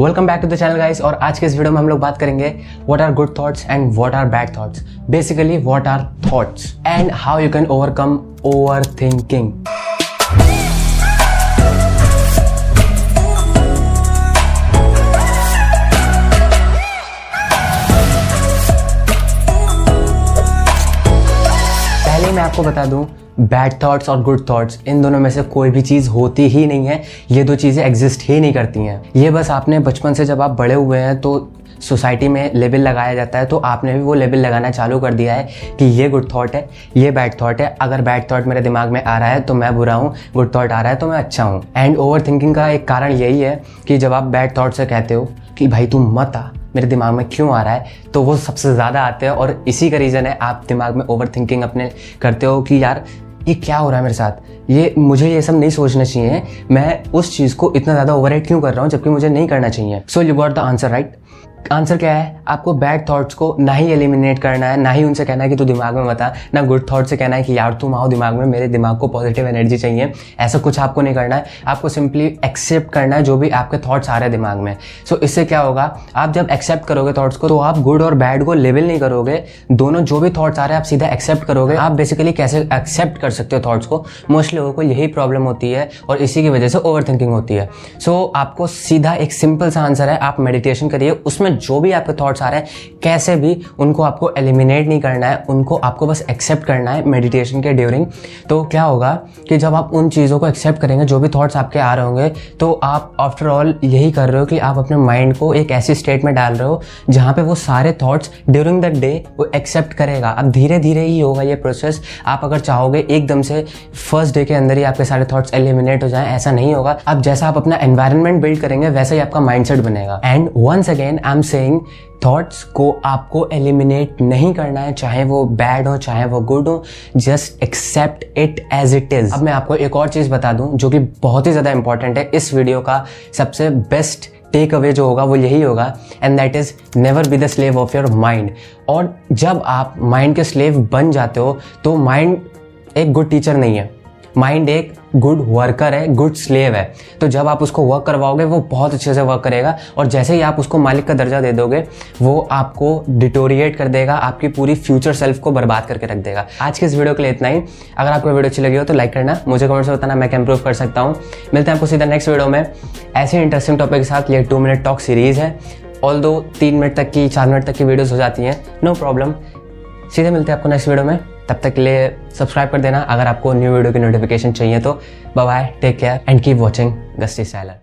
Welcome back to the channel guys और आज के इस वीडियो में हम लोग बात करेंगे what are good thoughts and what are bad thoughts basically what are thoughts and how you can overcome over thinking पहले मैं आपको बता दूँ बैड थॉट्स और गुड थॉट्स इन दोनों में से कोई भी चीज़ होती ही नहीं है। ये दो चीज़ें एग्जिस्ट ही नहीं करती हैं। ये बस आपने बचपन से जब आप बड़े हुए हैं तो सोसाइटी में लेबल लगाया जाता है तो आपने भी वो लेबल लगाना चालू कर दिया है कि ये गुड थॉट है, ये बैड थॉट है। अगर बैड थॉट मेरे दिमाग में आ रहा है तो मैं बुरा हूँ गुड थॉट आ रहा है तो मैं अच्छा हूँ। एंड ओवर थिंकिंग का एक कारण यही है कि जब आप बैड थॉट से कहते हो कि भाई तुम मत आ मेरे दिमाग में क्यों आ रहा है तो वो सबसे ज़्यादा आते हैं और इसी का रीज़न है, आप दिमाग में ओवर थिंकिंग अपने करते हो कि यार, ये क्या हो रहा है मेरे साथ? ये, मुझे ये सब नहीं सोचना चाहिए। मैं उस चीज़ को इतना ज़्यादा ओवर क्यों कर रहा हूँ, जबकि मुझे नहीं करना चाहिए? So you got the answer right answer क्या है? आपको बैड थॉट्स को ना ही एलिमिनेट करना है ना ही उनसे कहना है कि तू दिमाग में बता ना गुड थॉट से कहना है कि यार तुम आओ दिमाग में मेरे दिमाग को पॉजिटिव एनर्जी चाहिए। ऐसा कुछ आपको नहीं करना है। आपको सिंपली एक्सेप्ट करना है जो भी आपके थॉट्स आ रहे हैं दिमाग में। सो so, इससे क्या होगा? आप जब एक्सेप्ट करोगे थॉट्स को तो आप गुड और बैड को लेवल नहीं करोगे। दोनों जो भी थॉट्स आ रहे हैं आप सीधा एक्सेप्ट करोगे। आप बेसिकली कैसे एक्सेप्ट कर सकते हो थॉट्स को? मोस्ट लोगों को यही प्रॉब्लम होती है और इसी की वजह से ओवर थिंकिंग होती है। सो so, आपको सीधा एक सिंपल सा आंसर है। आप मेडिटेशन करिए उसमें जो भी आपके थॉट्स आ रहे हैं, कैसे भी उनको आपको एलिमिनेट नहीं करना है, उनको आपको बस एक्सेप्ट करना है मेडिटेशन के ड्यूरिंग तो क्या होगा कि जब आप उन चीज़ों को एक्सेप्ट करेंगे, जो भी थॉट्स आपके आ रहे होंगे तो आप आफ्टर ऑल यही कर रहे हो कि आप अपने माइंड को एक ऐसी स्टेट में डाल रहे हो, जहाँ पे वो सारे थॉट्स ड्यूरिंग द डे वो एक्सेप्ट करेगा। अब धीरे धीरे ही होगा ये प्रोसेस आप अगर चाहोगे एकदम से फ़र्स्ट डे के अंदर ही आपके सारे थॉट्स एलिमिनेट हो जाए, ऐसा नहीं होगा। अब जैसा आप अपना एनवायरमेंट बिल्ड करेंगे, वैसा ही आपका माइंडसेट बनेगा। And once again I am saying thoughts को आपको एलिमिनेट नहीं करना है, चाहे वो बैड हो, चाहे वो गुड हो just accept it as it is अब मैं आपको एक और चीज़ बता दूँ, जो कि बहुत ही ज़्यादा इंपॉर्टेंट है इस वीडियो का सबसे बेस्ट टेक अवे जो होगा वो यही होगा and that is never be the slave of your mind और जब आप माइंड के स्लेव बन जाते हो तो माइंड एक गुड टीचर नहीं है। माइंड एक गुड वर्कर है गुड स्लेव है। तो जब आप उसको वर्क करवाओगे, वो बहुत अच्छे से वर्क करेगा और जैसे ही आप उसको मालिक का दर्जा दे दोगे, वो आपको डिटोरिएट कर देगा, आपकी पूरी फ्यूचर सेल्फ को बर्बाद करके रख देगा। आज के इस वीडियो के लिए इतना ही। अगर आपको वीडियो अच्छी लगी हो तो लाइक करना, मुझे कमेंट से बताना, मैं क्या इंप्रूव कर सकता हूँ। मिलते हैं आपको सीधा नेक्स्ट वीडियो में। ऐसे इंटरेस्टिंग टॉपिक के साथ ये टू मिनट टॉक सीरीज़ है। ऑल दो तीन मिनट तक की, चार मिनट तक की वीडियोज़ हो जाती हैं नो प्रॉब्लम सीधे मिलते हैं आपको नेक्स्ट वीडियो में। तब तक के लिए सब्सक्राइब कर देना। अगर आपको न्यू वीडियो की नोटिफिकेशन चाहिए तो bye take care and keep watching gusty sailor